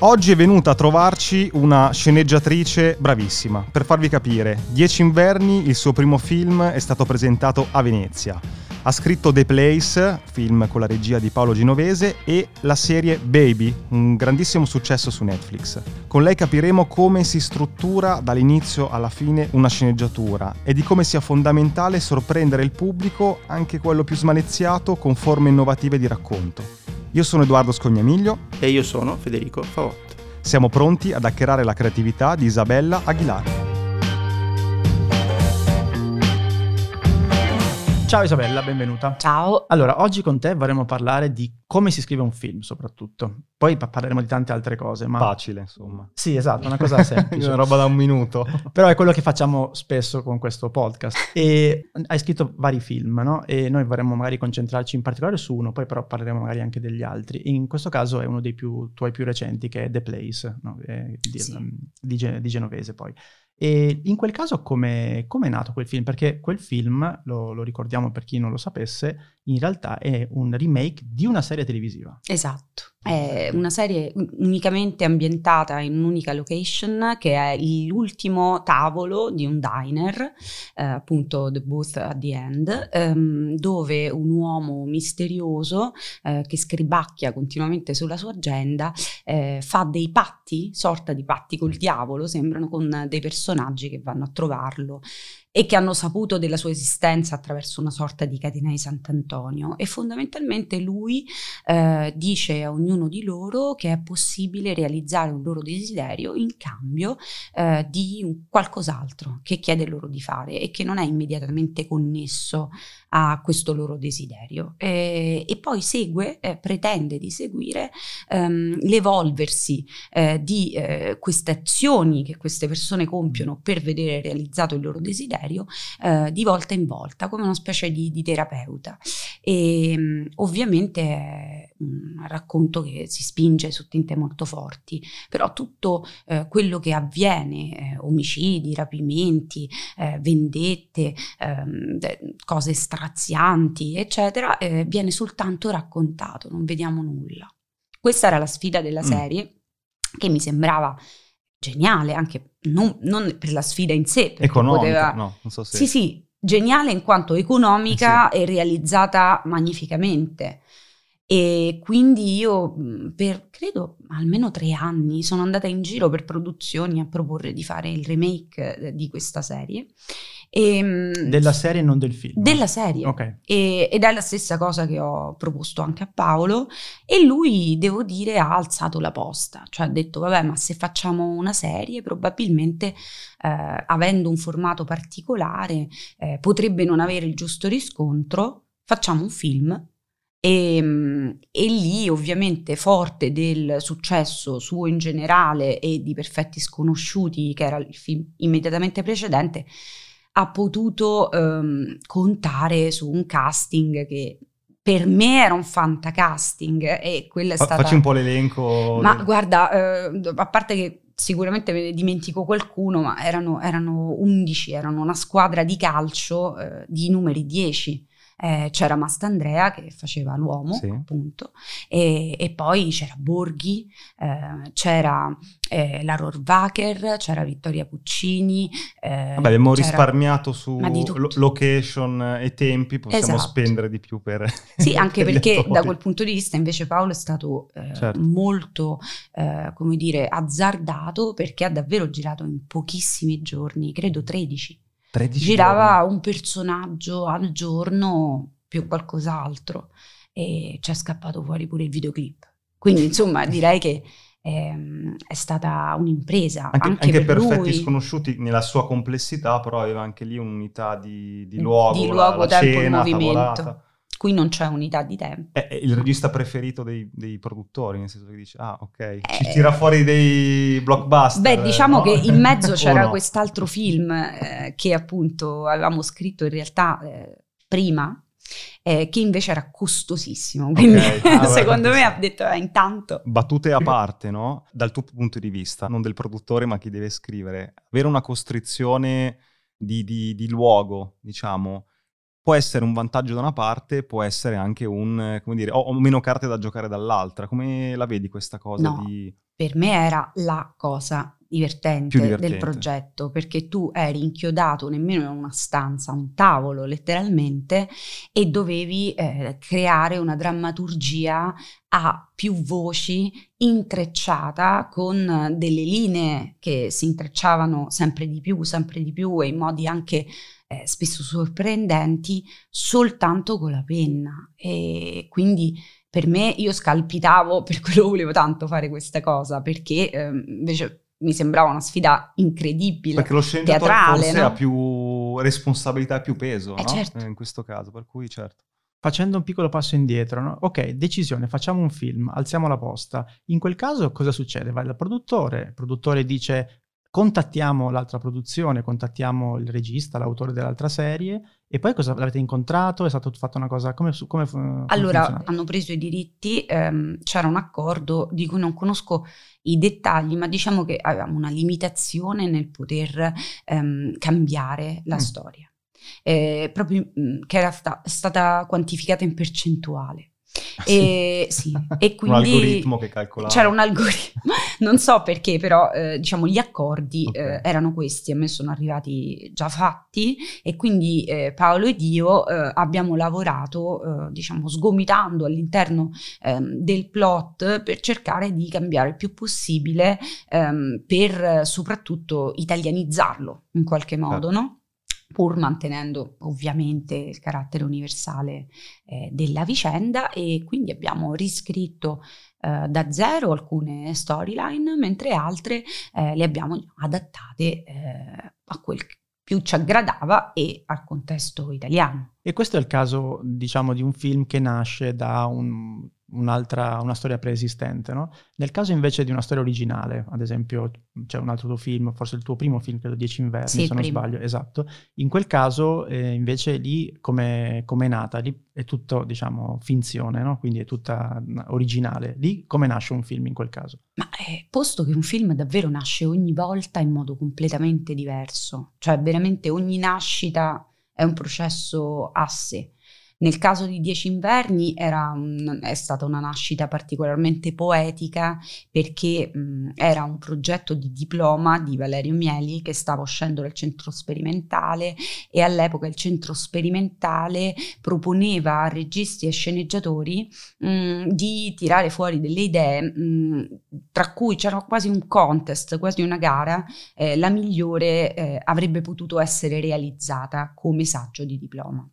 Oggi è venuta a trovarci una sceneggiatrice bravissima. Per farvi capire, Dieci inverni, il suo primo film, è stato presentato a Venezia. Ha scritto The Place, film con la regia di Paolo Genovese, e la serie Baby, un grandissimo successo su Netflix. Con lei capiremo come si struttura dall'inizio alla fine una sceneggiatura e di come sia fondamentale sorprendere il pubblico, anche quello più smaleziato, con forme innovative di racconto. Io sono Edoardo Scognamiglio E io sono Federico Favotto. siamo pronti ad hackerare la creatività di Isabella Aguilar. Ciao Isabella, benvenuta. Ciao. Allora, oggi con te vorremmo parlare di come si scrive un film, soprattutto. Poi pa- parleremo di tante altre cose, ma... Facile, insomma. Sì, esatto, una cosa semplice. Una roba da un minuto. Però è quello che facciamo spesso con questo podcast. E hai scritto vari film, no? E noi vorremmo magari concentrarci in particolare su uno, poi però parleremo magari anche degli altri. In questo caso è uno dei più, tuoi più recenti, che è The Place, no? È di, Sì. di di Genovese poi. E in quel caso come è nato quel film? Perché quel film, lo, lo ricordiamo per chi non lo sapesse, in realtà è un remake di una serie televisiva. Esatto. È una serie unicamente ambientata in un'unica location che è l'ultimo tavolo di un diner, eh, appunto The Booth at the End, ehm, dove un uomo misterioso eh, che scribacchia continuamente sulla sua agenda eh, fa dei patti, sorta di patti col diavolo, sembrano con dei personaggi che vanno a trovarlo e che hanno saputo della sua esistenza attraverso una sorta di catena di Sant'Antonio. E fondamentalmente lui eh, dice a ognuno di loro che è possibile realizzare un loro desiderio in cambio eh, di qualcos'altro che chiede loro di fare e che non è immediatamente connesso a questo loro desiderio. E, e poi segue, eh, pretende di seguire ehm, l'evolversi eh, di eh, queste azioni che queste persone compiono per vedere realizzato il loro desiderio eh, di volta in volta come una specie di, di terapeuta. E ovviamente un racconto che si spinge su tinte molto forti però tutto eh, quello che avviene eh, omicidi, rapimenti, eh, vendette, ehm, cose strazianti eccetera eh, viene soltanto raccontato non vediamo nulla questa era la sfida della Mm. serie che mi sembrava geniale anche non, non per la sfida in sé perché Economico, poteva- no, non so se... sì, sì, geniale in quanto economica e realizzata magnificamente. E quindi io mh, per credo almeno tre anni sono andata in giro per produzioni a proporre di fare il remake eh, di questa serie. E, mh, Della serie, non del film. della serie. Ok. E- ed è la stessa cosa che ho proposto anche a Paolo e lui, devo dire, ha alzato la posta, cioè ha detto vabbè ma se facciamo una serie probabilmente eh, avendo un formato particolare eh, potrebbe non avere il giusto riscontro, facciamo un film. E, mm, e lì ovviamente forte del successo suo in generale e di Perfetti Sconosciuti che era il film immediatamente precedente ha potuto ehm, contare su un casting che per me era un fantacasting e quella è Fa- stata... Facci un po' l'elenco. Ma del- guarda, eh, a parte che sicuramente me ne dimentico qualcuno, ma erano, erano 11, erano una squadra di calcio eh, di numeri 10. Eh, c'era Mastandrea che faceva l'uomo, Sì. appunto, e, e poi c'era Borghi, eh, c'era eh, la Rohrwacher, c'era Vittoria Puccini. eh, Vabbè, abbiamo risparmiato su lo- location e tempi, possiamo Esatto. spendere di più per... Sì, anche per perché da quel punto di vista invece Paolo è stato eh, Certo. molto, eh, come dire, azzardato perché ha davvero girato in pochissimi giorni, credo 13. 13 Girava giorni. un personaggio al giorno più qualcos'altro e ci è scappato fuori pure il videoclip. Quindi insomma direi che ehm, è stata un'impresa Anche, anche, anche per Perfetti lui. Sconosciuti nella sua complessità, però aveva anche lì un'unità di, di luogo, Di la- luogo, la, tempo e cena, movimento. tavolata. Qui non c'è unità di tempo. È, il regista preferito dei, dei produttori, nel senso che dice, ah ok, ci Eh, tira fuori dei blockbuster. Beh, diciamo no? che in mezzo c'era no? quest'altro film eh, che appunto avevamo scritto in realtà eh, prima, eh, che invece era costosissimo. Quindi Ah, beh, secondo me ha detto eh, intanto Battute a parte, no? Dal tuo punto di vista, non del produttore, ma chi deve scrivere, avere una costrizione di, di- di luogo, diciamo, può essere un vantaggio da una parte, può essere anche un, come dire, ho, ho meno carte da giocare dall'altra. Come la vedi questa cosa No. di... per me era la cosa divertente, divertente. del progetto, perché tu eri inchiodato nemmeno in una stanza, un tavolo letteralmente, e dovevi eh, creare una drammaturgia a più voci intrecciata con eh, delle linee che si intrecciavano sempre di più, sempre di più e in modi anche eh, spesso sorprendenti soltanto con la penna. E quindi per me io scalpitavo, per quello volevo tanto fare questa cosa, perché ehm, invece mi sembrava una sfida incredibile. Perché lo sceneggiatore teatrale, forse no? ha più responsabilità e più peso, Eh, no? certo. Eh, in questo caso, per cui certo. Facendo un piccolo passo indietro, no? ok, decisione, facciamo un film, alziamo la posta. In quel caso cosa succede? Vai dal produttore, il produttore dice contattiamo l'altra produzione, contattiamo il regista, l'autore dell'altra serie e poi cosa l'avete incontrato? È stata fatta una cosa come, come, come Allora, funziona? hanno preso i diritti, ehm, c'era un accordo di cui non conosco i dettagli, ma diciamo che avevamo una limitazione nel poter ehm, cambiare la Mm. storia, Eh, proprio mm, che era sta- stata quantificata in percentuale. E, sì, e Un quindi algoritmo che calcolava. c'era un algoritmo, non so perché, però eh, diciamo gli accordi Ok. eh, erano questi, a me sono arrivati già fatti e quindi eh, Paolo ed io eh, abbiamo lavorato, eh, diciamo, sgomitando all'interno ehm, del plot per cercare di cambiare il più possibile ehm, per eh, soprattutto italianizzarlo in qualche modo, Certo. no? Pur mantenendo ovviamente il carattere universale eh, della vicenda e quindi abbiamo riscritto eh, da zero alcune storyline, mentre altre eh, le abbiamo adattate eh, a quel che più ci aggradava e al contesto italiano. E questo è il caso, diciamo, di un film che nasce da un- un'altra, una storia preesistente, no? Nel caso invece di una storia originale, ad esempio c'è un altro tuo film, forse il tuo primo film, credo Dieci inverni, Sì, se non primo. sbaglio, esatto. In quel caso eh, invece lì come come è nata? Lì è tutto, diciamo, finzione, no? Quindi è tutta mm, originale. Lì come nasce un film in quel caso? Ma eh, posto che un film davvero nasce ogni volta in modo completamente diverso, cioè veramente ogni nascita è un processo a sé. Nel caso di Dieci inverni un- è stata una nascita particolarmente poetica perché mh, era un progetto di diploma di Valerio Mieli che stava uscendo dal centro sperimentale e all'epoca il centro sperimentale proponeva a registi e sceneggiatori mh, di tirare fuori delle idee, mh, tra cui c'era quasi un contest, quasi una gara, eh, la migliore eh, avrebbe potuto essere realizzata come saggio di diploma.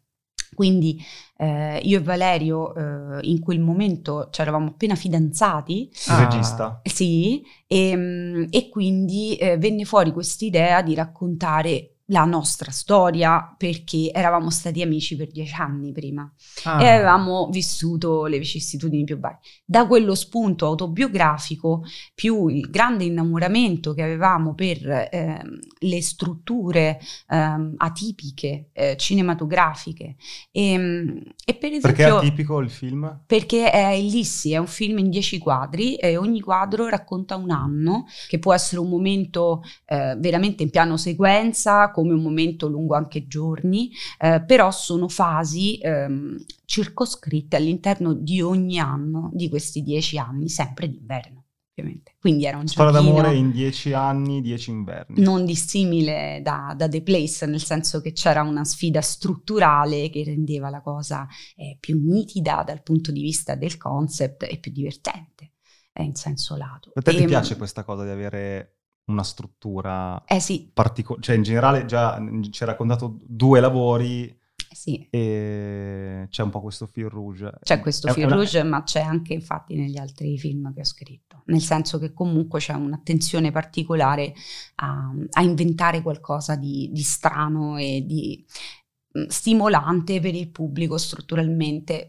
Quindi eh, io e Valerio eh, in quel momento ci eravamo appena fidanzati, Il Ah. regista. sì, e, mm, e quindi eh, venne fuori quest'idea di raccontare la nostra storia perché eravamo stati amici per dieci anni prima Ah, e avevamo vissuto le vicissitudini più varie. Da quello spunto autobiografico, più il grande innamoramento che avevamo per ehm, le strutture ehm, atipiche eh, cinematografiche e, mm, e per esempio Perché è atipico il film? perché è Illissi, è un film in dieci quadri e ogni quadro racconta un anno, che può essere un momento eh, veramente in piano sequenza, come un momento lungo anche giorni, eh, però sono fasi ehm, circoscritte all'interno di ogni anno di questi dieci anni, sempre d'inverno, ovviamente. Quindi era un Storia d'amore in dieci anni, dieci inverni. non dissimile da, da The Place, nel senso che c'era una sfida strutturale che rendeva la cosa eh, più nitida dal punto di vista del concept e più divertente eh, in senso lato. A te ti E, piace questa cosa di avere una struttura Eh sì, particolare? Cioè in generale già ci hai raccontato due lavori eh sì. e c'è un po' questo fil rouge. C'è questo È fil una- rouge, ma c'è anche infatti negli altri film che ho scritto, nel senso che comunque c'è un'attenzione particolare a, a inventare qualcosa di, di strano e di stimolante per il pubblico strutturalmente.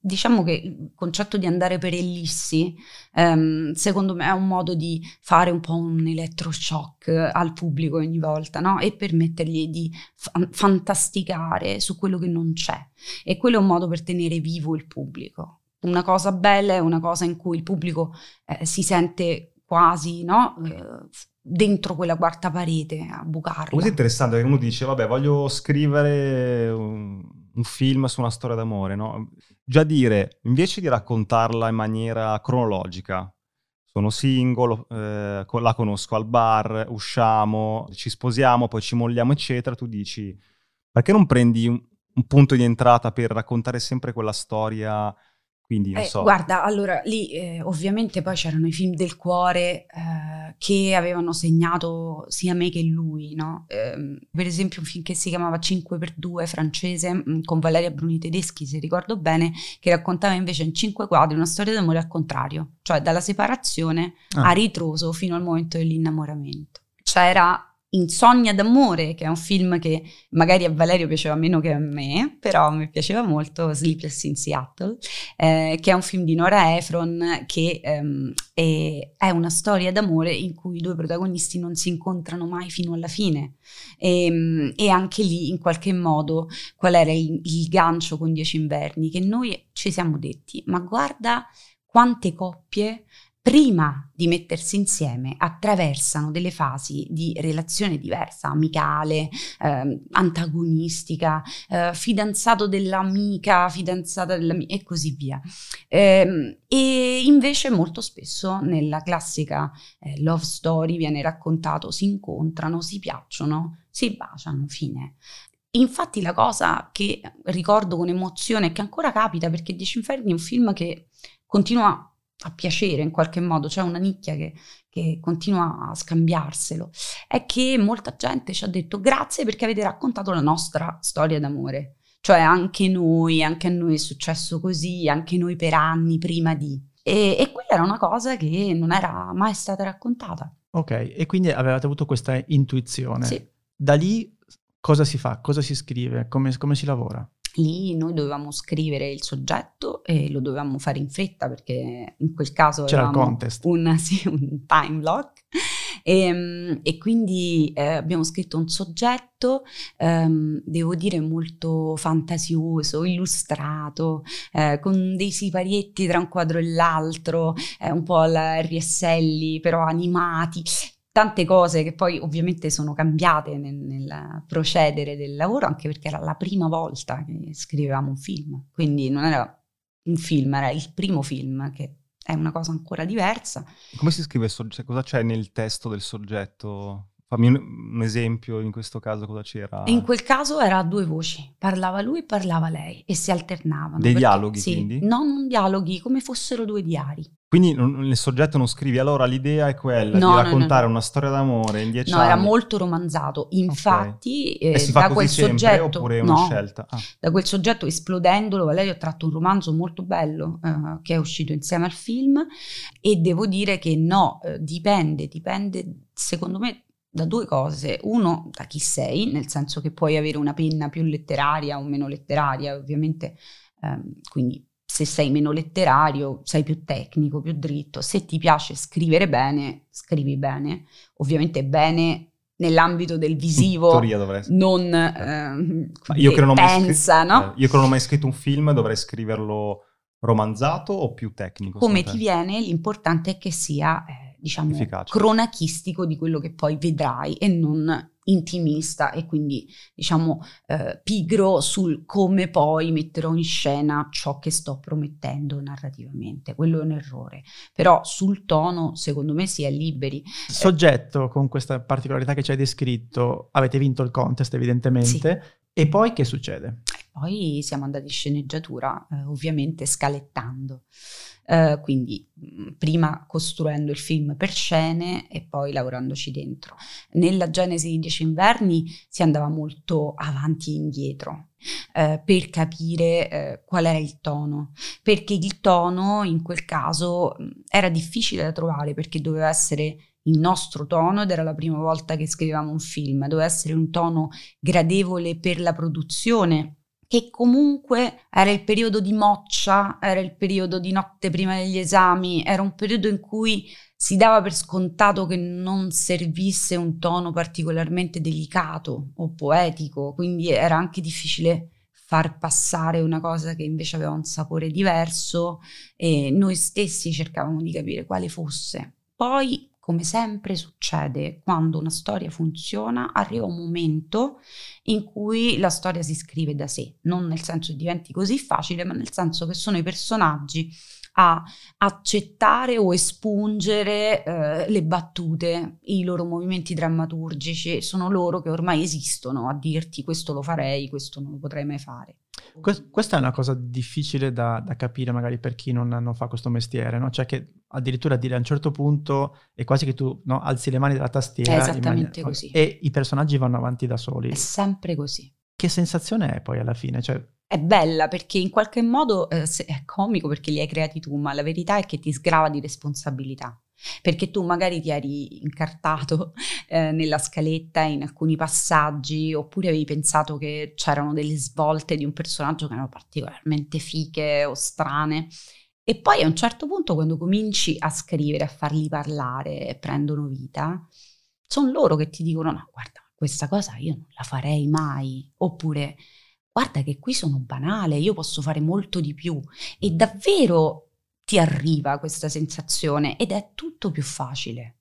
Diciamo che il concetto di andare per ellissi, ehm, secondo me è un modo di fare un po' un elettroshock al pubblico ogni volta, no? E permettergli di fa- fantasticare su quello che non c'è. E quello è un modo per tenere vivo il pubblico. Una cosa bella è una cosa in cui il pubblico eh, si sente quasi no? Eh, dentro quella quarta parete a bucarla. Così interessante che uno dice, vabbè, voglio scrivere un- un film su una storia d'amore, no? Già dire, invece di raccontarla in maniera cronologica, sono single, eh, la conosco al bar, usciamo, ci sposiamo, poi ci molliamo, eccetera, tu dici, perché non prendi un, un punto di entrata per raccontare sempre quella storia quindi eh, so. Guarda, allora lì eh, ovviamente poi c'erano i film del cuore eh, che avevano segnato sia me che lui, no? Ehm, per esempio un film che si chiamava 5x2 francese mm, con Valeria Bruni Tedeschi, se ricordo bene, che raccontava invece in cinque quadri una storia d'amore al contrario, cioè dalla separazione ah. a ritroso fino al momento dell'innamoramento. Cioè era Insonnia d'amore, che è un film che magari a Valerio piaceva meno che a me, però mi piaceva molto, Sleepless in Seattle, eh, che è un film di Nora Ephron che ehm, è, è, una storia d'amore in cui i due protagonisti non si incontrano mai fino alla fine. E, ehm, e anche lì, in qualche modo, qual era il, il gancio con Dieci inverni? Che noi ci siamo detti, ma guarda quante coppie prima di mettersi insieme attraversano delle fasi di relazione diversa, amicale, eh, antagonistica, eh, fidanzato dell'amica, fidanzata dell'amica e così via. Eh, e invece molto spesso nella classica eh, love story viene raccontato si incontrano, si piacciono, si baciano, fine. Infatti la cosa che ricordo con emozione e che ancora capita perché Dieci Inferni è un film che continua a piacere in qualche modo, c'è una nicchia che, che, continua a scambiarselo, è che molta gente ci ha detto grazie perché avete raccontato la nostra storia d'amore. Cioè anche noi, anche a noi è successo così, anche noi per anni prima di. E, e quella era una cosa che non era mai stata raccontata. Ok, e quindi avevate avuto questa intuizione. Sì. Da lì cosa si fa? Cosa si scrive? Come, come si lavora? Lì noi dovevamo scrivere il soggetto e lo dovevamo fare in fretta perché in quel caso c'era il contest. Un, sì, un time block. E, ehm, e quindi eh, abbiamo scritto un soggetto, ehm, devo dire molto fantasioso, illustrato, eh, con dei siparietti tra un quadro e l'altro, eh, un po' alla RSL, però animati tante cose che poi ovviamente sono cambiate nel, nel, procedere del lavoro, anche perché era la prima volta che scrivevamo un film, quindi non era un film, era il primo film che è una cosa ancora diversa. Come si scrive il soggetto? Cosa c'è nel testo del soggetto? Fammi un, un, esempio, in questo caso cosa c'era? In quel caso era a due voci, parlava lui e parlava lei e si alternavano. Dei perché, dialoghi sì, quindi? Non dialoghi, come fossero due diari. Quindi nel soggetto non scrivi, allora l'idea è quella no, di raccontare no, no. una storia d'amore in dieci no, anni? No, era molto romanzato, infatti okay. eh, da quel soggetto... oppure è una scelta? Ah. Da quel soggetto esplodendolo Valerio ha tratto un romanzo molto bello eh, che è uscito insieme al film e devo dire che no, eh, dipende, dipende secondo me da due cose. Uno, da chi sei, nel senso che puoi avere una penna più letteraria o meno letteraria, ovviamente, ehm, quindi se sei meno letterario, sei più tecnico, più dritto. Se ti piace scrivere bene, scrivi bene. Ovviamente bene nell'ambito del visivo, non eh, io che non pensa, scritto, no? Io che non ho mai scritto un film dovrei scriverlo romanzato o più tecnico? Come ti viene, l'importante è che sia... Eh, diciamo, Efficace. cronachistico di quello che poi vedrai e non intimista e quindi diciamo eh, pigro sul come poi metterò in scena ciò che sto promettendo narrativamente. Quello è un errore. Però sul tono, secondo me, si è liberi. Soggetto con questa particolarità che ci hai descritto, avete vinto il contest evidentemente. Sì. E poi che succede? Poi siamo andati in sceneggiatura, eh, ovviamente scalettando. Uh, quindi mm, prima costruendo il film per scene e poi lavorandoci dentro. Nella Genesi di Dieci Inverni si andava molto avanti e indietro uh, per capire uh, qual era il tono, perché il tono in quel caso mm, era difficile da trovare perché doveva essere il nostro tono ed era la prima volta che scrivevamo un film, doveva essere un tono gradevole per la produzione che comunque era il periodo di moccia, era il periodo di notte prima degli esami, era un periodo in cui si dava per scontato che non servisse un tono particolarmente delicato o poetico, quindi era anche difficile far passare una cosa che invece aveva un sapore diverso e noi stessi cercavamo di capire quale fosse. Poi come sempre succede quando una storia funziona, arriva un momento in cui la storia si scrive da sé, non nel senso che diventi così facile, ma nel senso che sono i personaggi a accettare o espungere eh, le battute, i loro movimenti drammaturgici, sono loro che ormai esistono a dirti questo lo farei, questo non lo potrei mai fare. Questa è una cosa difficile da, da, capire magari per chi non, non fa questo mestiere, no? cioè che addirittura dire a un certo punto è quasi che tu no, alzi le mani dalla tastiera. È esattamente maniera, così. E i personaggi vanno avanti da soli. È sempre così. Che sensazione è poi alla fine? Cioè, è bella perché in qualche modo eh, è comico perché li hai creati tu, ma la verità è che ti sgrava di responsabilità. Perché tu magari ti eri incartato eh, nella scaletta in alcuni passaggi, oppure avevi pensato che c'erano delle svolte di un personaggio che erano particolarmente fiche o strane. E poi a un certo punto, quando cominci a scrivere, a farli parlare prendono vita, sono loro che ti dicono: No, guarda, questa cosa io non la farei mai. Oppure guarda che qui sono banale, io posso fare molto di più e davvero ti arriva questa sensazione ed è tutto più facile.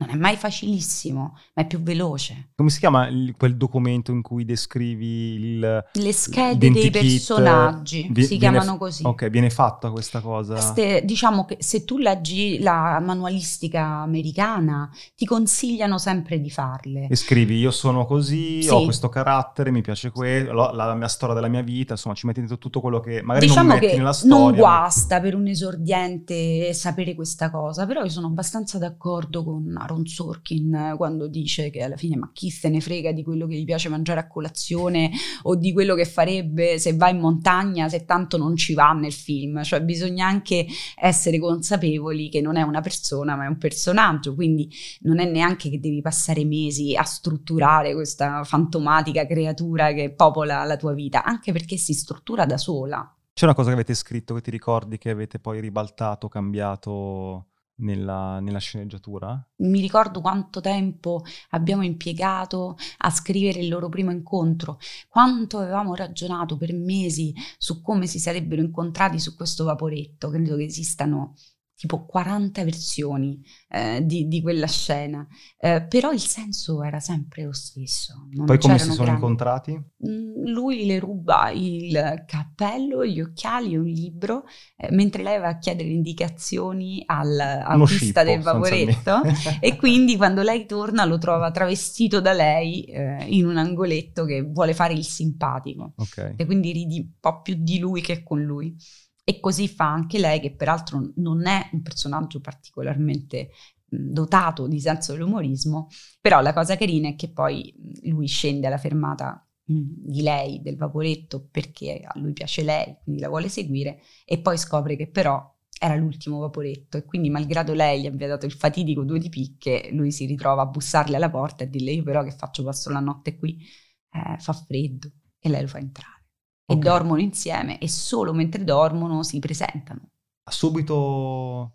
Non è mai facilissimo, ma è più veloce. Come si chiama il, quel documento in cui descrivi il... Le schede dei personaggi, vi, si chiamano f- così. Ok, viene fatta questa cosa. Ste, diciamo che se tu leggi la manualistica americana, ti consigliano sempre di farle. E scrivi, io sono così, sì. ho questo carattere, mi piace quello, la, la, mia storia della mia vita, insomma ci metti dentro tutto quello che magari diciamo non metti nella storia. non guasta per un esordiente sapere questa cosa, però io sono abbastanza d'accordo con Aaron Sorkin quando dice che alla fine ma chi se ne frega di quello che gli piace mangiare a colazione o di quello che farebbe se va in montagna se tanto non ci va nel film, cioè bisogna anche essere consapevoli che non è una persona ma è un personaggio, quindi non è neanche che devi passare mesi a strutturare questa fantomatica creatura che popola la tua vita, anche perché si struttura da sola. C'è una cosa che avete scritto che ti ricordi che avete poi ribaltato, cambiato? Nella, nella, sceneggiatura? Mi ricordo quanto tempo abbiamo impiegato a scrivere il loro primo incontro, quanto avevamo ragionato per mesi su come si sarebbero incontrati su questo vaporetto. Credo che esistano tipo 40 versioni eh, di, di, quella scena, eh, però il senso era sempre lo stesso. Poi come si sono grandi... incontrati? Mm, lui le ruba il cappello, gli occhiali e un libro, eh, mentre lei va a chiedere indicazioni al autista del vaporetto e quindi quando lei torna lo trova travestito da lei eh, in un angoletto che vuole fare il simpatico okay. e quindi ridi un po' più di lui che con lui. E così fa anche lei, che peraltro non è un personaggio particolarmente dotato di senso dell'umorismo, però la cosa carina è che poi lui scende alla fermata di lei, del vaporetto, perché a lui piace lei, quindi la vuole seguire, e poi scopre che però era l'ultimo vaporetto. E quindi malgrado lei gli abbia dato il fatidico due di picche, lui si ritrova a bussarle alla porta e dirle io però che faccio, passo la notte qui, eh, fa freddo, e lei lo fa entrare e okay. dormono insieme e solo mentre dormono si presentano. Subito...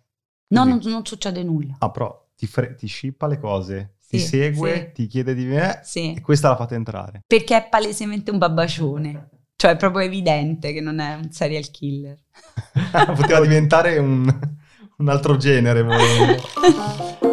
No, non, non, succede nulla. Ah, però ti, fre- ti scippa le cose, sì, ti segue, sì. ti chiede di me sì. e questa la fate entrare. Perché è palesemente un babbacione. Cioè è proprio evidente che non è un serial killer. Poteva diventare un, un altro genere.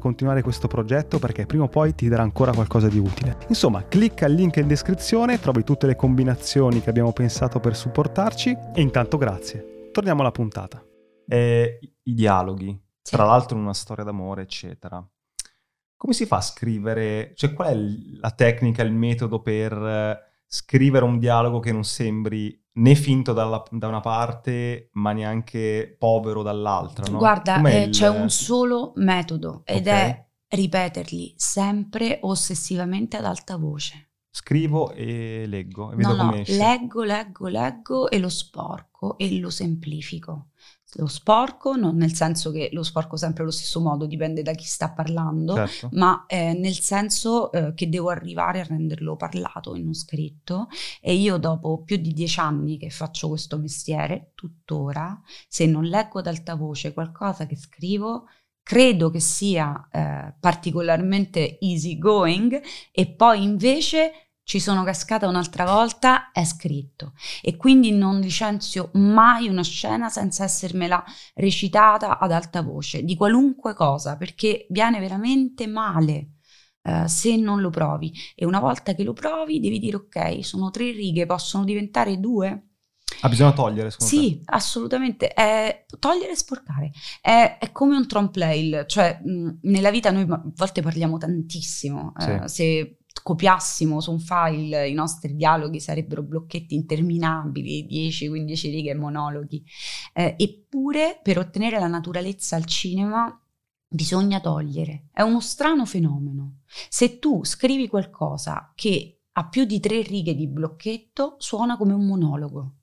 continuare questo progetto perché prima o poi ti darà ancora qualcosa di utile. Insomma, clicca il link in descrizione, trovi tutte le combinazioni che abbiamo pensato per supportarci e intanto grazie. Torniamo alla puntata. Eh, I dialoghi, sì. tra l'altro in una storia d'amore, eccetera. Come si fa a scrivere? Cioè, qual è la tecnica, il metodo per scrivere un dialogo che non sembri né finto dalla- da una parte, ma neanche povero dall'altra, no? Guarda, eh, il- c'è un solo metodo ed Ok. è ripeterli sempre ossessivamente ad alta voce. Scrivo e leggo e vedo No, no, leggo, leggo, leggo e lo sporco e lo semplifico. Lo sporco non nel senso che lo sporco sempre allo stesso modo, dipende da chi sta parlando, Certo. ma eh, nel senso eh, che devo arrivare a renderlo parlato e non scritto. E io dopo più di dieci anni che faccio questo mestiere, tuttora, se non leggo ad alta voce qualcosa che scrivo, credo che sia eh, particolarmente easy going e poi invece ci sono cascata un'altra volta, è scritto. E quindi non licenzio mai una scena senza essermela recitata ad alta voce, di qualunque cosa, perché viene veramente male. eh, se non lo provi e una volta che lo provi devi dire ok sono tre righe possono diventare due Ah, bisogna togliere, secondo te? sì, assolutamente. È togliere e sporcare. È, è come un trompe-l'œil, cioè mh, nella vita noi a volte parliamo tantissimo. eh, se copiassimo su un file i nostri dialoghi sarebbero blocchetti interminabili, 10-15 righe monologhi. Eh, eppure per ottenere la naturalezza al cinema bisogna togliere. È uno strano fenomeno. Se tu scrivi qualcosa che ha più di tre righe di blocchetto, suona come un monologo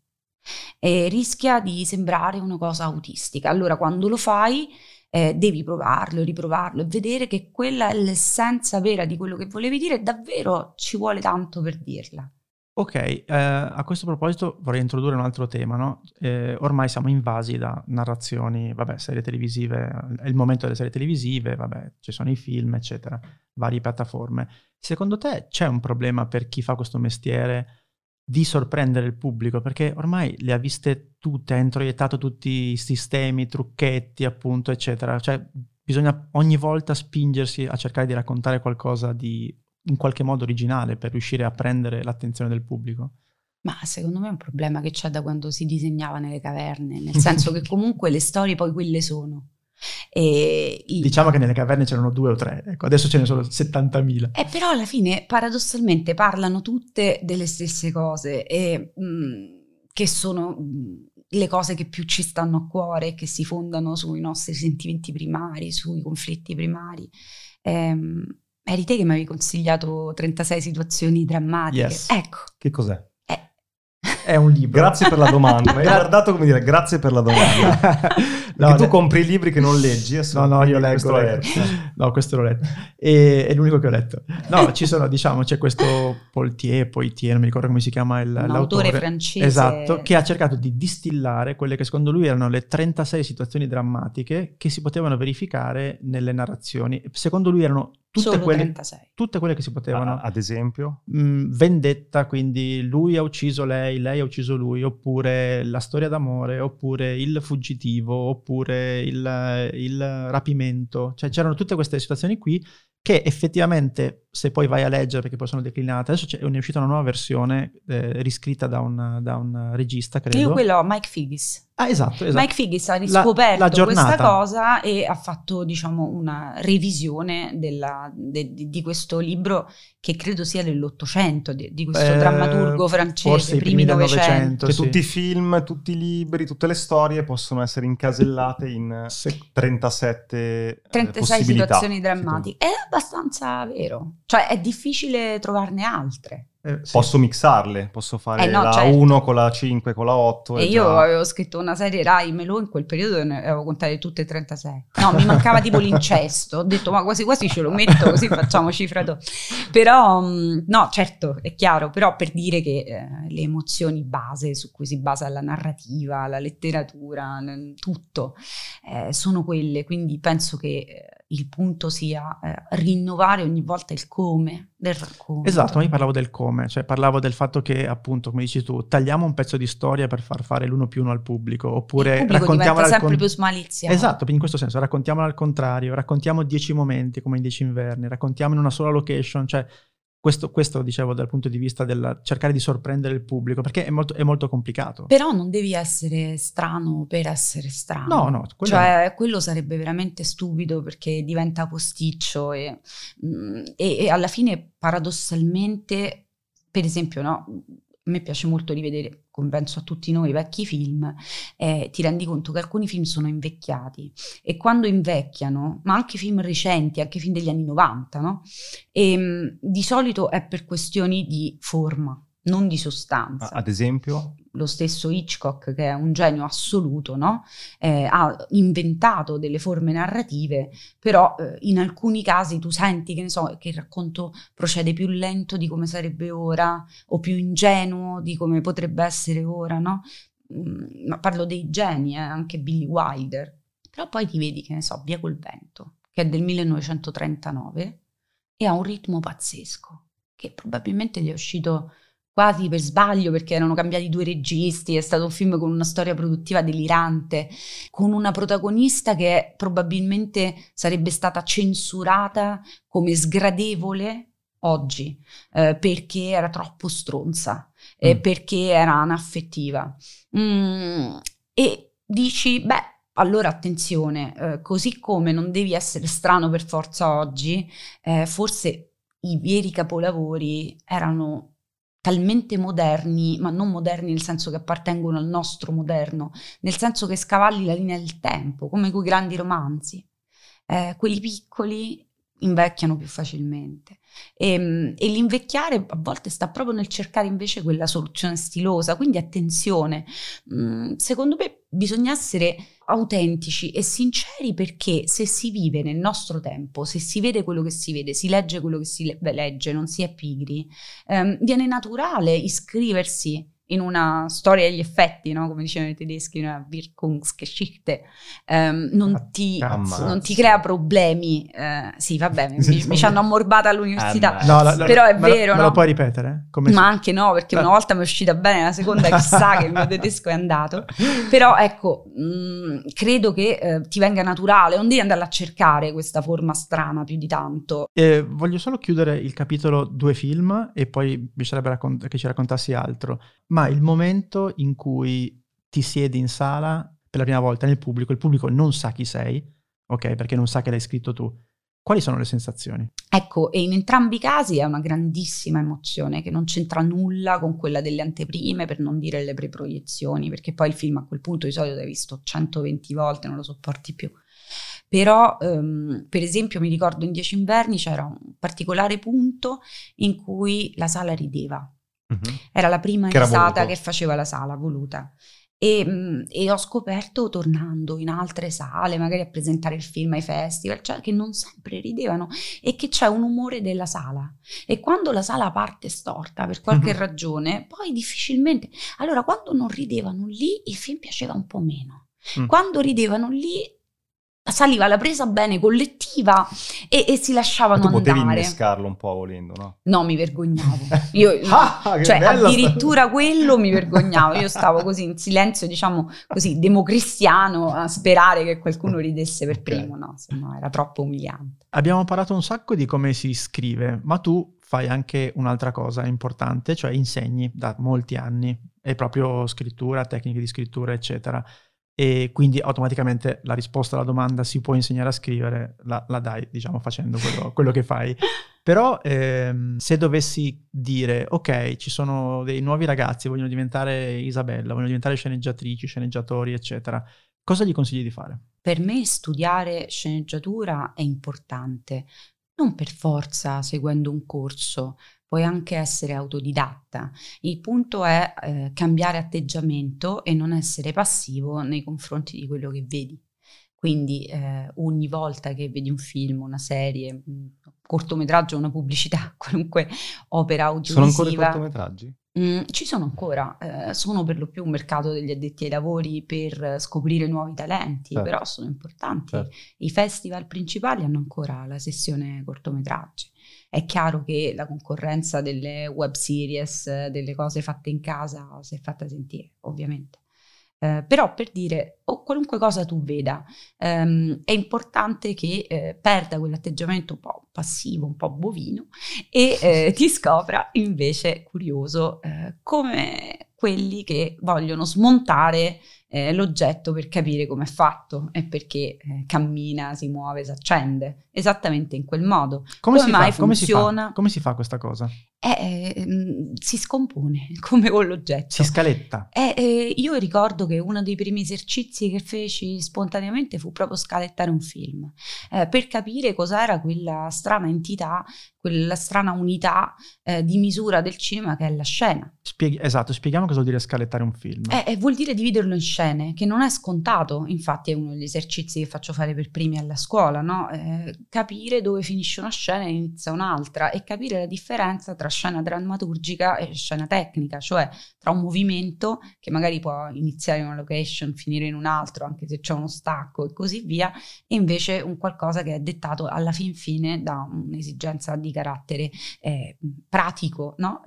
e rischia di sembrare una cosa autistica. Allora, quando lo fai, eh, devi provarlo, riprovarlo e vedere che quella è l'essenza vera di quello che volevi dire davvero ci vuole tanto per dirla. Ok, eh, a questo proposito vorrei introdurre un altro tema, no? Eh, ormai siamo invasi da narrazioni, vabbè, serie televisive, è il momento delle serie televisive, vabbè, ci sono i film, eccetera, varie piattaforme. Secondo te c'è un problema per chi fa questo mestiere di sorprendere il pubblico? Perché ormai le ha viste tutte, ha introiettato tutti i sistemi, trucchetti, appunto, eccetera. Cioè, bisogna ogni volta spingersi a cercare di raccontare qualcosa di in qualche modo originale per riuscire a prendere l'attenzione del pubblico. Ma secondo me è un problema che c'è da quando si disegnava nelle caverne, nel senso che comunque le storie poi quelle sono. E il- Diciamo che nelle caverne c'erano due o tre, ecco, adesso ce ne sono 70.000. E però alla fine paradossalmente parlano tutte delle stesse cose e mh, che sono mh, le cose che più ci stanno a cuore, che si fondano sui nostri sentimenti primari, sui conflitti primari. Ehm, eri te che mi avevi consigliato 36 situazioni drammatiche. Yes. Ecco, Che cos'è? È un libro. Grazie per la domanda. Mi hai guardato come dire grazie per la domanda. No, tu ne- compri libri che non leggi. No, no, io leggo. leggo. No, questo l'ho letto. E, è l'unico che ho letto. No, ci sono, diciamo, c'è questo Poltier, Poitier, non mi ricordo come si chiama il, un l'autore. autore francese. Esatto, che ha cercato di distillare quelle che secondo lui erano le 36 situazioni drammatiche che si potevano verificare nelle narrazioni. Secondo lui erano tutte, Solo quelle, 36. tutte quelle che si potevano. Ah, ad esempio? mh, vendetta, quindi lui ha ucciso lei, lei ha ucciso lui, oppure la storia d'amore, oppure il fuggitivo, oppure il, il rapimento. Cioè c'erano tutte queste situazioni qui che effettivamente, se poi vai a leggere, perché poi sono declinate, adesso c'è, è uscita una nuova versione eh, riscritta da un, da un regista, credo. Io quello ho Mike Figgis. Ah, esatto, esatto. Mike Figgis ha riscoperto la giornata. questa cosa e ha fatto, diciamo, una revisione della- de- di, di questo libro che credo sia dell'Ottocento, di, di questo Eh, drammaturgo francese, forse i primi primi del Novecento. Cioè, sì. tutti i film, tutti i libri, tutte le storie possono essere incasellate in Se- 37 eh, 36 possibilità. situazioni drammatiche. È abbastanza vero. Cioè, è difficile trovarne altre. eh, sì. Posso mixarle, posso fare Eh, no, la certo. 1 con la 5, con la 8. E io avevo scritto una serie Rai Melò in quel periodo e ne avevo contate tutte e 36. No, mi mancava tipo l'incesto. Ho detto, ma quasi quasi ce lo metto così facciamo cifra do. Però, mh, no, certo, è chiaro, però per dire che eh, le emozioni base su cui si basa la narrativa, la letteratura, tutto, eh, sono quelle. Quindi penso che eh, il punto sia eh, rinnovare ogni volta il come del racconto. Esatto, ma io parlavo del come, cioè parlavo del fatto che appunto, come dici tu, tagliamo un pezzo di storia per far fare l'uno più uno al pubblico, oppure raccontiamola al sempre con- più smaliziato. Esatto, in questo senso, raccontiamola al contrario, raccontiamo dieci momenti come in dieci inverni, raccontiamo in una sola location, cioè questo, questo dicevo dal punto di vista del cercare di sorprendere il pubblico, perché è molto, è molto complicato. Però non devi essere strano per essere strano. No, no, quello Cioè, quello sarebbe veramente stupido perché diventa posticcio e, mm, e- e alla fine, paradossalmente, per esempio, no? A me piace molto rivedere, come penso a tutti noi, vecchi film, eh, ti rendi conto che alcuni film sono invecchiati e quando invecchiano, ma anche film recenti, anche film degli anni 90, no? E, ehm, di solito è per questioni di forma, non di sostanza. Ad esempio? Lo stesso Hitchcock, che è un genio assoluto, no? eh, ha inventato delle forme narrative, però eh, in alcuni casi tu senti che, so, che il racconto procede più lento di come sarebbe ora, o più ingenuo di come potrebbe essere ora, no? Mm, ma parlo dei geni, eh, anche Billy Wilder. Però poi ti vedi, che ne so, Via col vento, che è del 1939 e ha un ritmo pazzesco, che probabilmente gli è uscito quasi per sbaglio perché erano cambiati due registi, è stato un film con una storia produttiva delirante, con una protagonista che probabilmente sarebbe stata censurata come sgradevole oggi eh, perché era troppo stronza, eh, mm. perché era anaffettiva. Mm, e dici, beh, allora attenzione, eh, così come non devi essere strano per forza oggi, eh, forse i veri capolavori erano talmente moderni, ma non moderni nel senso che appartengono al nostro moderno, nel senso che scavalli la linea del tempo, come quei grandi romanzi. Eh, quelli piccoli invecchiano più facilmente. E, ehm, e, l'invecchiare a volte sta proprio nel cercare invece quella soluzione stilosa, quindi attenzione, mm, secondo me bisogna essere autentici e sinceri perché se si vive nel nostro tempo, se si vede quello che si vede, si legge quello che si legge, non si è pigri, ehm, viene naturale iscriversi in una storia degli effetti, no? come dicevano i tedeschi, una Wirkungsgeschichte, um, non, ti, non, ti, crea problemi. Uh, sì, vabbè, mi, mi ci hanno ammorbata all'università, no, la, la, però è me vero. Lo, no? lo puoi ripetere? Come Ma anche no, perché una volta mi è uscita bene, la seconda chissà che il mio tedesco è andato. Però ecco, mh, mm, credo che eh, ti venga naturale, non devi andarla a cercare questa forma strana più di tanto. Eh, voglio solo chiudere il capitolo due film e poi mi piacerebbe raccont- che ci raccontassi altro. Ma ma il momento in cui ti siedi in sala per la prima volta nel pubblico, il pubblico non sa chi sei, ok, perché non sa che l'hai scritto tu. Quali sono le sensazioni? Ecco, e in entrambi i casi è una grandissima emozione che non c'entra nulla con quella delle anteprime, per non dire le preproiezioni, perché poi il film a quel punto di solito l'hai visto 120 volte, non lo sopporti più. Però, um, per esempio, mi ricordo in Dieci inverni c'era un particolare punto in cui la sala rideva Mm-hmm. Era la prima che risata che faceva la sala voluta. E, mm, e, ho scoperto tornando in altre sale, magari a presentare il film ai festival, cioè che non sempre ridevano e che c'è un umore della sala. E quando la sala parte storta per qualche mm-hmm. ragione, poi difficilmente. Allora, quando non ridevano lì, il film piaceva un po' meno. Mm. Quando ridevano lì, saliva la presa bene collettiva e, e si lasciavano Ma tu andare. potevi innescarlo un po' volendo, no? No, mi vergognavo. Io, ah, cioè, addirittura sta... quello mi vergognavo. Io stavo così in silenzio, diciamo così, democristiano, a sperare che qualcuno ridesse per okay. primo, no? Se no era troppo umiliante. Abbiamo parlato un sacco di come si scrive, ma tu fai anche un'altra cosa importante, cioè insegni da molti anni, è proprio scrittura, tecniche di scrittura, eccetera e quindi automaticamente la risposta alla domanda si può insegnare a scrivere la, la dai, diciamo, facendo quello, quello che fai. Però ehm, se dovessi dire, ok, ci sono dei nuovi ragazzi, vogliono diventare Isabella, vogliono diventare sceneggiatrici, sceneggiatori, eccetera, cosa gli consigli di fare? Per me studiare sceneggiatura è importante, non per forza seguendo un corso, puoi anche essere autodidatta. Il punto è eh, cambiare atteggiamento e non essere passivo nei confronti di quello che vedi. Quindi eh, ogni volta che vedi un film, una serie, un cortometraggio, una pubblicità, qualunque opera audiovisiva... Sono ancora cortometraggi? Mm, ci sono ancora, eh, sono per lo più un mercato degli addetti ai lavori per scoprire nuovi talenti, certo. però sono importanti. Certo. I festival principali hanno ancora la sessione cortometraggi. È chiaro che la concorrenza delle web series, delle cose fatte in casa, si è fatta sentire, ovviamente. Eh, però per dire, o qualunque cosa tu veda, ehm, è importante che eh, perda quell'atteggiamento un po' passivo, un po' bovino e eh, ti scopra invece curioso eh, come quelli che vogliono smontare eh, l'oggetto per capire come è fatto e perché eh, cammina, si muove, si accende, esattamente in quel modo. Come, Come si mai fa? Come si funziona? Come si fa questa cosa? Eh, ehm, si scompone come con l'oggetto. Si scaletta. Eh, eh, io ricordo che uno dei primi esercizi che feci spontaneamente fu proprio scalettare un film eh, per capire cos'era quella strana entità, quella strana unità eh, di misura del cinema che è la scena. Spieghi- esatto, spieghiamo cosa vuol dire scalettare un film. Eh, eh, vuol dire dividerlo in scene, che non è scontato, infatti è uno degli esercizi che faccio fare per primi alla scuola, no? Eh, capire dove finisce una scena e inizia un'altra e capire la differenza tra scena drammaturgica e scena tecnica, cioè tra un movimento che magari può iniziare in una location, finire in un altro, anche se c'è uno stacco e così via, e invece un qualcosa che è dettato alla fin fine da un'esigenza di carattere eh, pratico, no?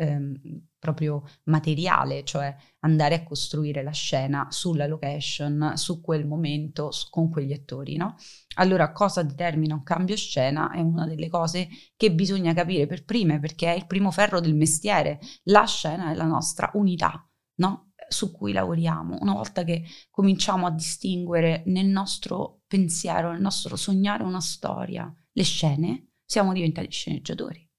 Proprio materiale, cioè andare a costruire la scena sulla location, su quel momento, su- con quegli attori, no? Allora, cosa determina un cambio scena è una delle cose che bisogna capire per prime, perché è il primo ferro del mestiere. La scena è la nostra unità, no? Su cui lavoriamo. Una volta che cominciamo a distinguere nel nostro pensiero, nel nostro sognare una storia, le scene, siamo diventati sceneggiatori.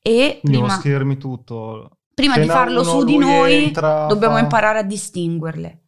E Quindi prima, schermi tutto. Prima di Scena farlo su di noi, entra, dobbiamo fa- imparare a distinguerle.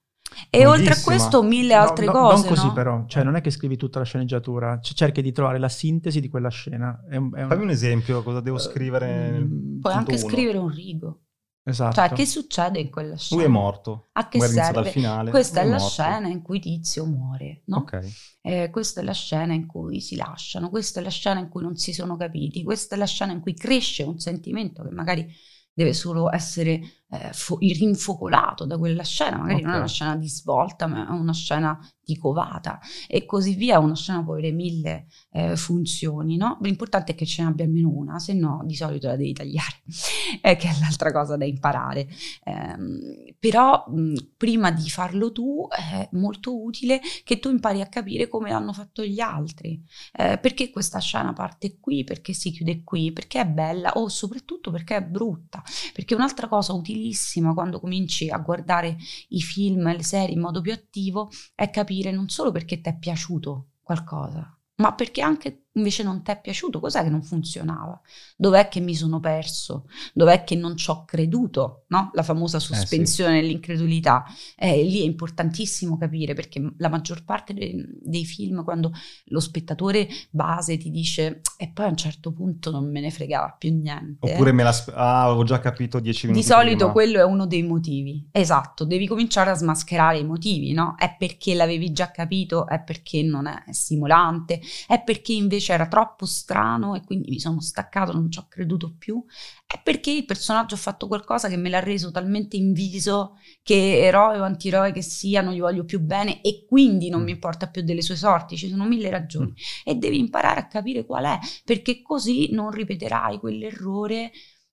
E oltre a questo, mille No, altre no, cose. Non così no? però, cioè non è che scrivi tutta la sceneggiatura, c- cerchi di trovare la sintesi di quella scena. È un- è un- Fammi un esempio, cosa devo Eh, scrivere? nel mm, Puoi anche uno. scrivere un rigo. Esatto. Cioè, che succede in quella scena? Lui è morto. A che inizia serve? finale. Questa è Lui la morto. scena in cui Tizio muore, no? Ok. Eh, questa è la scena in cui si lasciano, questa è la scena in cui non si sono capiti, questa è la scena in cui cresce un sentimento che magari deve solo essere eh, fo- rinfocolato da quella scena, magari non è una scena di svolta, ma è una scena di covata e così via. Una scena può avere mille eh, funzioni, no? L'importante è che ce ne abbia almeno una, se no di solito la devi tagliare, eh, che è l'altra cosa da imparare. Ehm, però mh, prima di farlo tu è molto utile che tu impari a capire come l'hanno fatto gli altri, eh, perché questa scena parte qui, perché si chiude qui, perché è bella o soprattutto perché è brutta. Perché un'altra cosa utilissima quando cominci a guardare i film le serie in modo più attivo è capire non solo perché ti è piaciuto qualcosa, ma perché anche invece non ti è piaciuto, cos'è che non funzionava? Dov'è che mi sono perso? Dov'è che non ci ho creduto? No? La famosa sospensione dell'incredulità. Eh, lì è importantissimo capire perché la maggior parte de- dei film, quando lo spettatore base ti dice e poi a un certo punto non me ne fregava più niente. eh." Oppure me la... sp- ah, avevo già capito dieci Di minuti solito prima. quello è uno dei motivi. Esatto, devi cominciare a smascherare i motivi, no? È perché l'avevi già capito, è perché non è stimolante, è perché invece era troppo strano e quindi mi sono staccato, non ci ho creduto più, è perché il personaggio ha fatto qualcosa che me l'ha reso talmente inviso che eroe o antieroe che sia, non gli voglio più bene e quindi non Mm. mi importa più delle sue sorti. Ci sono mille ragioni e devi imparare a capire qual è, perché così non ripeterai quell'errore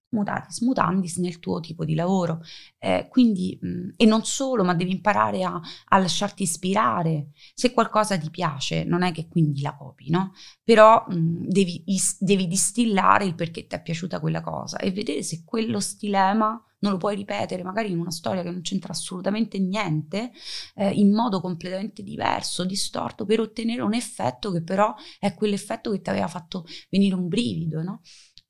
mutatis mutandis nel tuo tipo di lavoro. Eh, quindi, mh, e non solo, ma devi imparare a, a lasciarti ispirare. Se qualcosa ti piace, non è che quindi la copi, no? Però mh, devi, is- devi distillare il perché ti è piaciuta quella cosa e vedere se quello stilema non lo puoi ripetere, magari in una storia che non c'entra assolutamente niente, eh, in modo completamente diverso, distorto, per ottenere un effetto che però è quell'effetto che ti aveva fatto venire un brivido, no?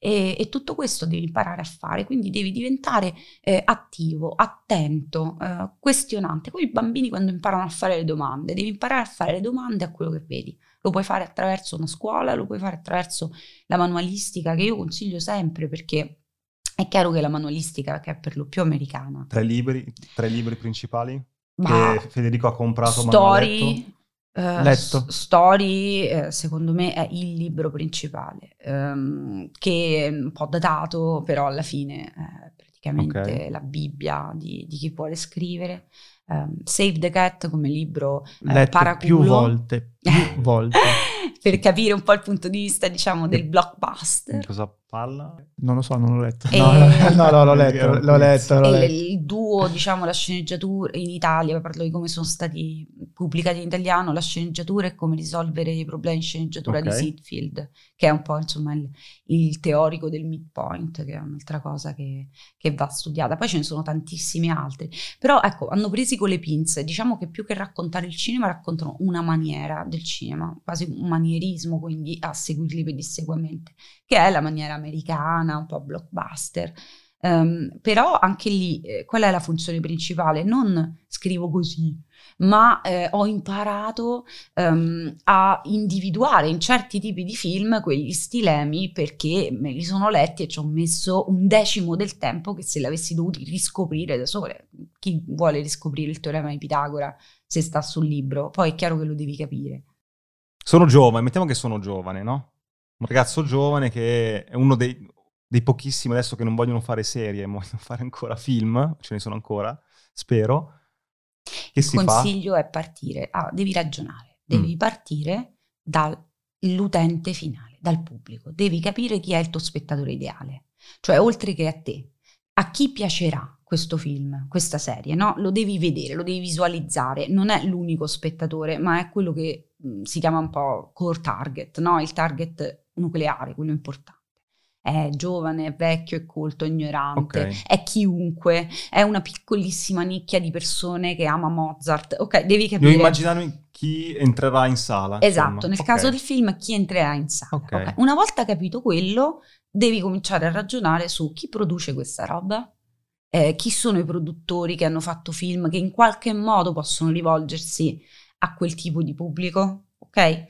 E, e tutto questo devi imparare a fare, quindi devi diventare eh, attivo, attento, eh, questionante, come i bambini quando imparano a fare le domande, devi imparare a fare le domande a quello che vedi. Lo puoi fare attraverso una scuola, lo puoi fare attraverso la manualistica, che io consiglio sempre perché è chiaro che la manualistica, che è per lo più americana, Tre libri, tre libri principali ma che Federico ha comprato. Story, Letto. S- Story, eh, secondo me, è il libro principale, ehm, che è un po' datato, però alla fine è praticamente Ok. la Bibbia di, di chi vuole scrivere. Ehm, Save the Cat come libro eh, Letto più paraculo. volte, più volte. per capire un po' il punto di vista, diciamo, del blockbuster. Cosa parla? Non lo so, non l'ho letto. E- No, no, no, l'ho letto, l'ho letto, l'ho letto. il, il duo, diciamo, la sceneggiatura in Italia, parlo di come sono stati pubblicati in italiano, La sceneggiatura e come risolvere i problemi di sceneggiatura Ok. di Sitfield, che è un po' insomma il, il teorico del midpoint, che è un'altra cosa che, che va studiata. Poi ce ne sono tantissimi altri. Però ecco, hanno presi con le pinze. Diciamo che più che raccontare il cinema, raccontano una maniera del cinema, quasi un manierismo, quindi a seguirli pedissequamente, che è la maniera americana, un po' blockbuster. Ehm, però anche lì, eh, qual è la funzione principale? Non scrivo così, ma eh, ho imparato ehm, a individuare in certi tipi di film quegli stilemi perché me li sono letti e ci ho messo un decimo del tempo che se l'avessi dovuti riscoprire da sole. Chi vuole riscoprire il teorema di Pitagora se sta sul libro? Poi è chiaro che lo devi capire. Sono giovane, mettiamo che sono giovane, no? Un ragazzo giovane che è uno dei, dei pochissimi adesso che non vogliono fare serie, vogliono fare ancora film, ce ne sono ancora, spero. Che Il si fa? consiglio è partire, ah, devi ragionare, devi Mm. partire dall'utente finale, dal pubblico, devi capire chi è il tuo spettatore ideale, cioè oltre che a te, a chi piacerà questo film, questa serie, no? Lo devi vedere, lo devi visualizzare, non è l'unico spettatore, ma è quello che mh, si chiama un po' core target, no? Il target nucleare, quello importante. È giovane, è vecchio, è colto, è ignorante, Ok. è chiunque, è una piccolissima nicchia di persone che ama Mozart. Ok, devi capire. Devo immaginarmi chi entrerà in sala. Esatto, insomma. nel Ok. caso del film chi entrerà in sala. Ok. ok? Una volta capito quello, devi cominciare a ragionare su chi produce questa roba, eh, chi sono i produttori che hanno fatto film che in qualche modo possono rivolgersi a quel tipo di pubblico, ok?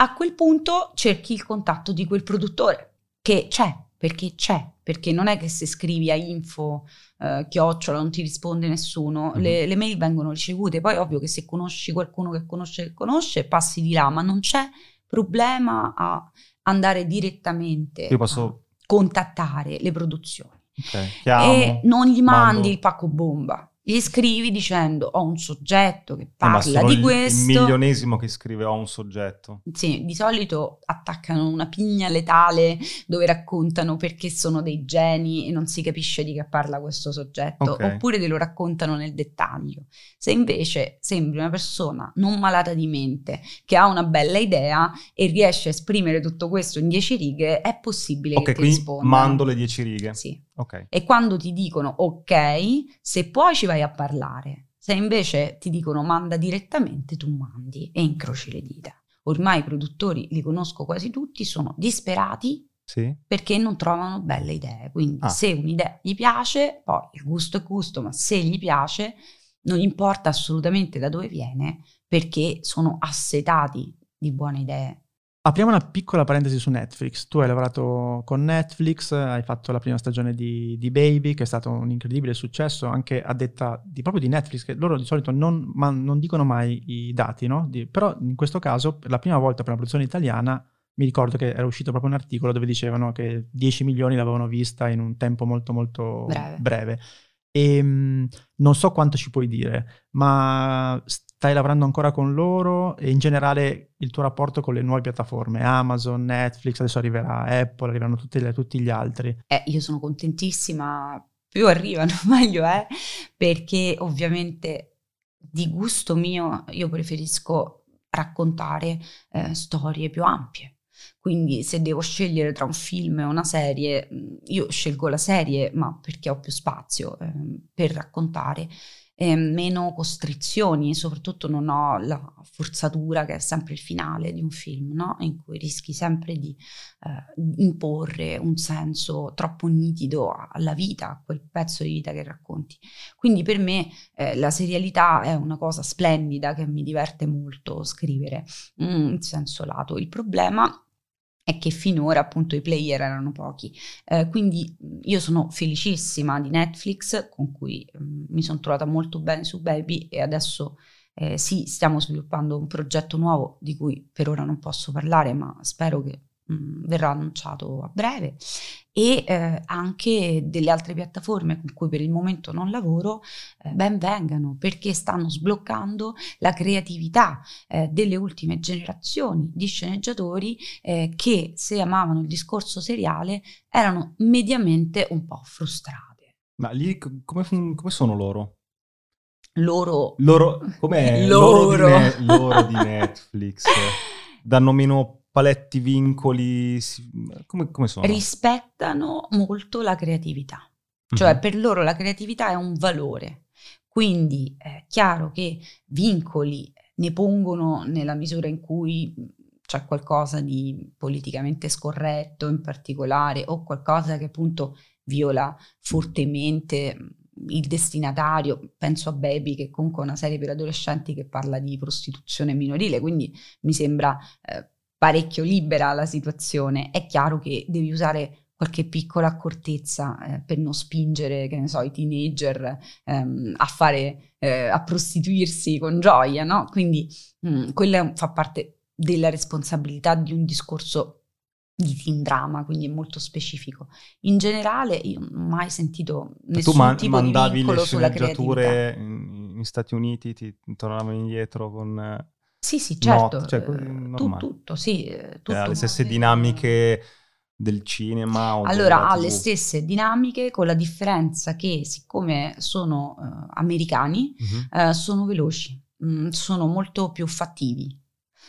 A quel punto cerchi il contatto di quel produttore che c'è, perché c'è, perché non è che se scrivi a info eh, chiocciola non ti risponde nessuno, Mhm. le, le mail vengono ricevute, poi ovvio che se conosci qualcuno che conosce che conosce passi di là, ma non c'è problema a andare direttamente posso... a contattare le produzioni Ok, chiamo. e non gli mandi mando- il pacco bomba. Gli scrivi dicendo ho un soggetto che ma parla sono di questo. Il milionesimo che scrive ho un soggetto. Sì, di solito attaccano una pigna letale dove raccontano perché sono dei geni e non si capisce di che parla questo soggetto, Ok. oppure te lo raccontano nel dettaglio. Se invece sembri una persona non malata di mente, che ha una bella idea e riesce a esprimere tutto questo in dieci righe, è possibile Ok, che ti quindi rispondano. mando le dieci righe. Sì. Ok. E quando ti dicono ok, se poi ci vai a parlare, se invece ti dicono manda direttamente, tu mandi e incroci le dita. Ormai i produttori, li conosco quasi tutti, sono disperati Sì. perché non trovano belle idee. Quindi Ah. se un'idea gli piace, poi il gusto è gusto, ma se gli piace, non importa assolutamente da dove viene, perché sono assetati di buone idee. Apriamo una piccola parentesi su Netflix. Tu hai lavorato con Netflix, hai fatto la prima stagione di, di Baby, che è stato un incredibile successo, anche a detta di, proprio di Netflix, che loro di solito non, ma non dicono mai i dati, no? Di- però in questo caso, per la prima volta per una produzione italiana, mi ricordo che era uscito proprio un articolo dove dicevano che 10 milioni l'avevano vista in un tempo molto molto Breve. E, mh, non so quanto ci puoi dire, ma stai lavorando ancora con loro e in generale il tuo rapporto con le nuove piattaforme, Amazon, Netflix, adesso arriverà Apple, arriveranno tutte le- tutti gli altri. Eh, io sono contentissima, più arrivano meglio è, perché ovviamente di gusto mio io preferisco raccontare eh, storie più ampie. Quindi se devo scegliere tra un film e una serie, mh, io scelgo la serie, ma perché ho più spazio ehm, per raccontare, e meno costrizioni, soprattutto non ho la forzatura che è sempre il finale di un film, no? in cui rischi sempre di eh, imporre un senso troppo nitido alla vita, a quel pezzo di vita che racconti. Quindi per me eh, la serialità è una cosa splendida che mi diverte molto scrivere, mm, in senso lato. Il problema è che finora appunto i player erano pochi. Eh, quindi io sono felicissima di Netflix con cui mh, mi sono trovata molto bene su Baby e adesso eh, sì, stiamo sviluppando un progetto nuovo di cui per ora non posso parlare, ma spero che mh, verrà annunciato a breve e eh, anche delle altre piattaforme con cui per il momento non lavoro, eh, ben vengano perché stanno sbloccando la creatività eh, delle ultime generazioni di sceneggiatori eh, che se amavano il discorso seriale erano mediamente un po' frustrate. Ma lì co- come, come sono loro? loro... Loro, com'è? Loro. Loro di, Ne- loro di Netflix. Danno meno paletti, vincoli. Come, come sono? rispettano molto la creatività. Cioè Mhm. per loro la creatività è un valore. Quindi è chiaro che vincoli ne pongono nella misura in cui c'è qualcosa di politicamente scorretto in particolare o qualcosa che appunto viola fortemente il destinatario, penso a Baby che comunque è una serie per adolescenti che parla di prostituzione minorile, quindi mi sembra eh, parecchio libera la situazione. È chiaro che devi usare qualche piccola accortezza eh, per non spingere, che ne so, i teenager ehm, a fare, eh, a prostituirsi con gioia, no? Quindi mh, quella fa parte della responsabilità di un discorso di teen drama, quindi è molto specifico. In generale io non ho mai sentito nessun tu man- tipo di mandavi le vincolo sulla creatività. sceneggiature in, in Stati Uniti, ti tornavano indietro con eh, Sì, sì, certo. note, cioè, eh, tu- tutto, sì. eh, tutto eh, le stesse muove- dinamiche del cinema o Allora, ha le stesse dinamiche con la differenza che siccome sono eh, americani, Mhm. eh, sono veloci, mm, sono molto più fattivi.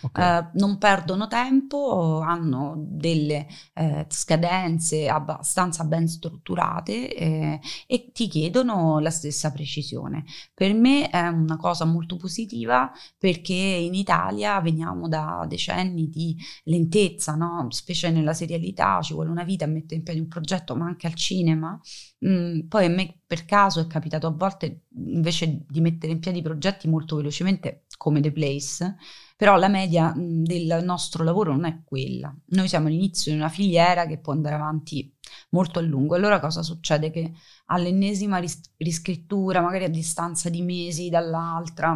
Ok. Eh, non perdono tempo, hanno delle eh, scadenze abbastanza ben strutturate eh, e ti chiedono la stessa precisione. Per me è una cosa molto positiva perché in Italia veniamo da decenni di lentezza, no? specie nella serialità, ci vuole una vita a mettere in piedi un progetto, ma anche al cinema. Mm, poi a me per caso è capitato a volte invece di mettere in piedi progetti molto velocemente come The Place, però la media del nostro lavoro non è quella. Noi siamo all'inizio di una filiera che può andare avanti molto a lungo. Allora cosa succede? Che all'ennesima ris- riscrittura, magari a distanza di mesi dall'altra,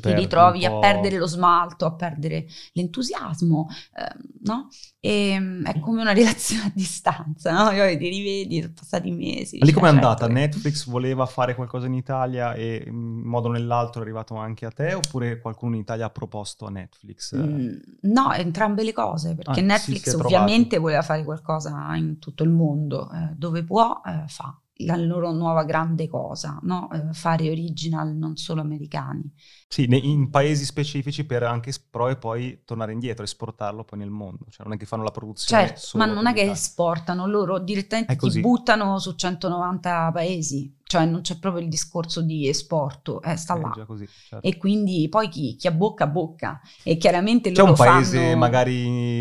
ti ritrovi a perdere lo smalto, a perdere l'entusiasmo, ehm, no? E mh, è come una relazione a distanza, no? Poi ti rivedi, sono passati mesi. Ma lì com'è certo andata? che- Netflix voleva fare qualcosa in Italia e in modo o nell'altro è arrivato anche a te oppure qualcuno in Italia ha proposto a Netflix? Mm, No, entrambe le cose, perché Ah, Netflix ovviamente voleva fare qualcosa in tutto il mondo, eh, dove può eh, fa la loro nuova grande cosa, no? Eh, fare original non solo americani. Sì, in paesi specifici per anche però e poi tornare indietro, esportarlo poi nel mondo. Cioè non è che fanno la produzione Certo, ma non è che esportano, loro direttamente ti buttano su 190 paesi, cioè non c'è proprio il discorso di esporto, eh, sta È là. già così, certo. E quindi poi chi, chi ha bocca a bocca e chiaramente C'è loro un paese fanno... magari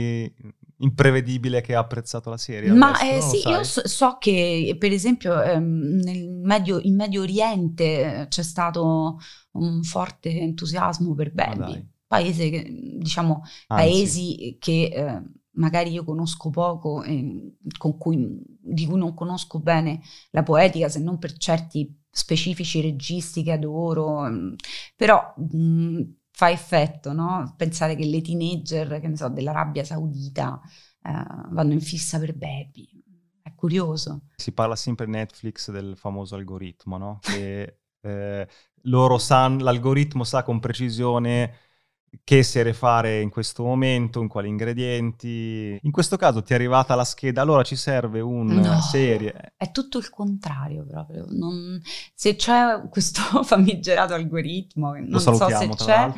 imprevedibile che ha apprezzato la serie? Ma eh, sì, io so, so che per esempio ehm, nel Medio, in Medio Oriente eh, c'è stato un forte entusiasmo per Baby, paese che, diciamo, Anzi, paesi che eh, magari io conosco poco, e con cui, di cui non conosco bene la poetica, se non per certi specifici registi che adoro, mm, però mh, fa effetto, no? Pensare che le teenager, che ne so, dell'Arabia Saudita eh, vanno in fissa per Baby. È curioso. Si parla sempre Netflix del famoso algoritmo, no? Che eh, loro sanno, l'algoritmo sa con precisione che serie fare in questo momento, in quali ingredienti. In questo caso ti è arrivata la scheda, allora ci serve una No. serie. È tutto il contrario proprio. Non- se c'è questo famigerato algoritmo, Lo non so se c'è,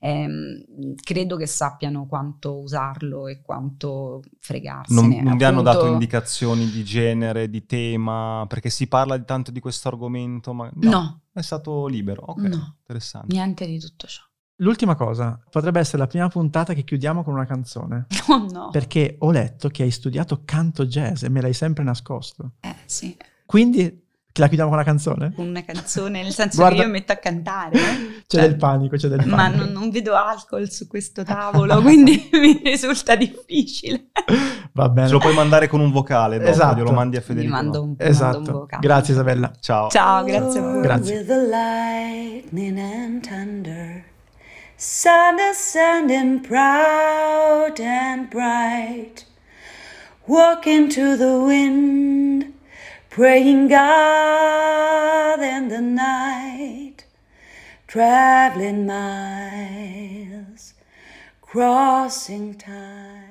ehm, credo che sappiano quanto usarlo e quanto Non, fregarsene. non vi hanno dato Appunto- indicazioni di genere, di tema, perché si parla di tanto di questo argomento, ma no, No, è stato libero. Ok, No. interessante. niente di tutto ciò. L'ultima cosa, potrebbe essere la prima puntata che chiudiamo con una canzone. No, no. Perché ho letto che hai studiato canto jazz e me l'hai sempre nascosto. Eh, sì, Quindi la chiudiamo con una canzone? una canzone, nel senso Guarda- che io mi metto a cantare. eh. C'è Cioè, del panico, c'è del panico. Ma non, non vedo alcol su questo tavolo, quindi mi risulta difficile. Va bene. Ce lo puoi mandare con un vocale dopo, Esatto. glielo mandi a Mi Federico. mando un, mando un Esatto. vocale. Grazie Isabella. Ciao. Ciao, grazie a voi. Grazie. Sun ascending proud and bright, walking to the wind, praying God in the night, traveling miles, crossing time.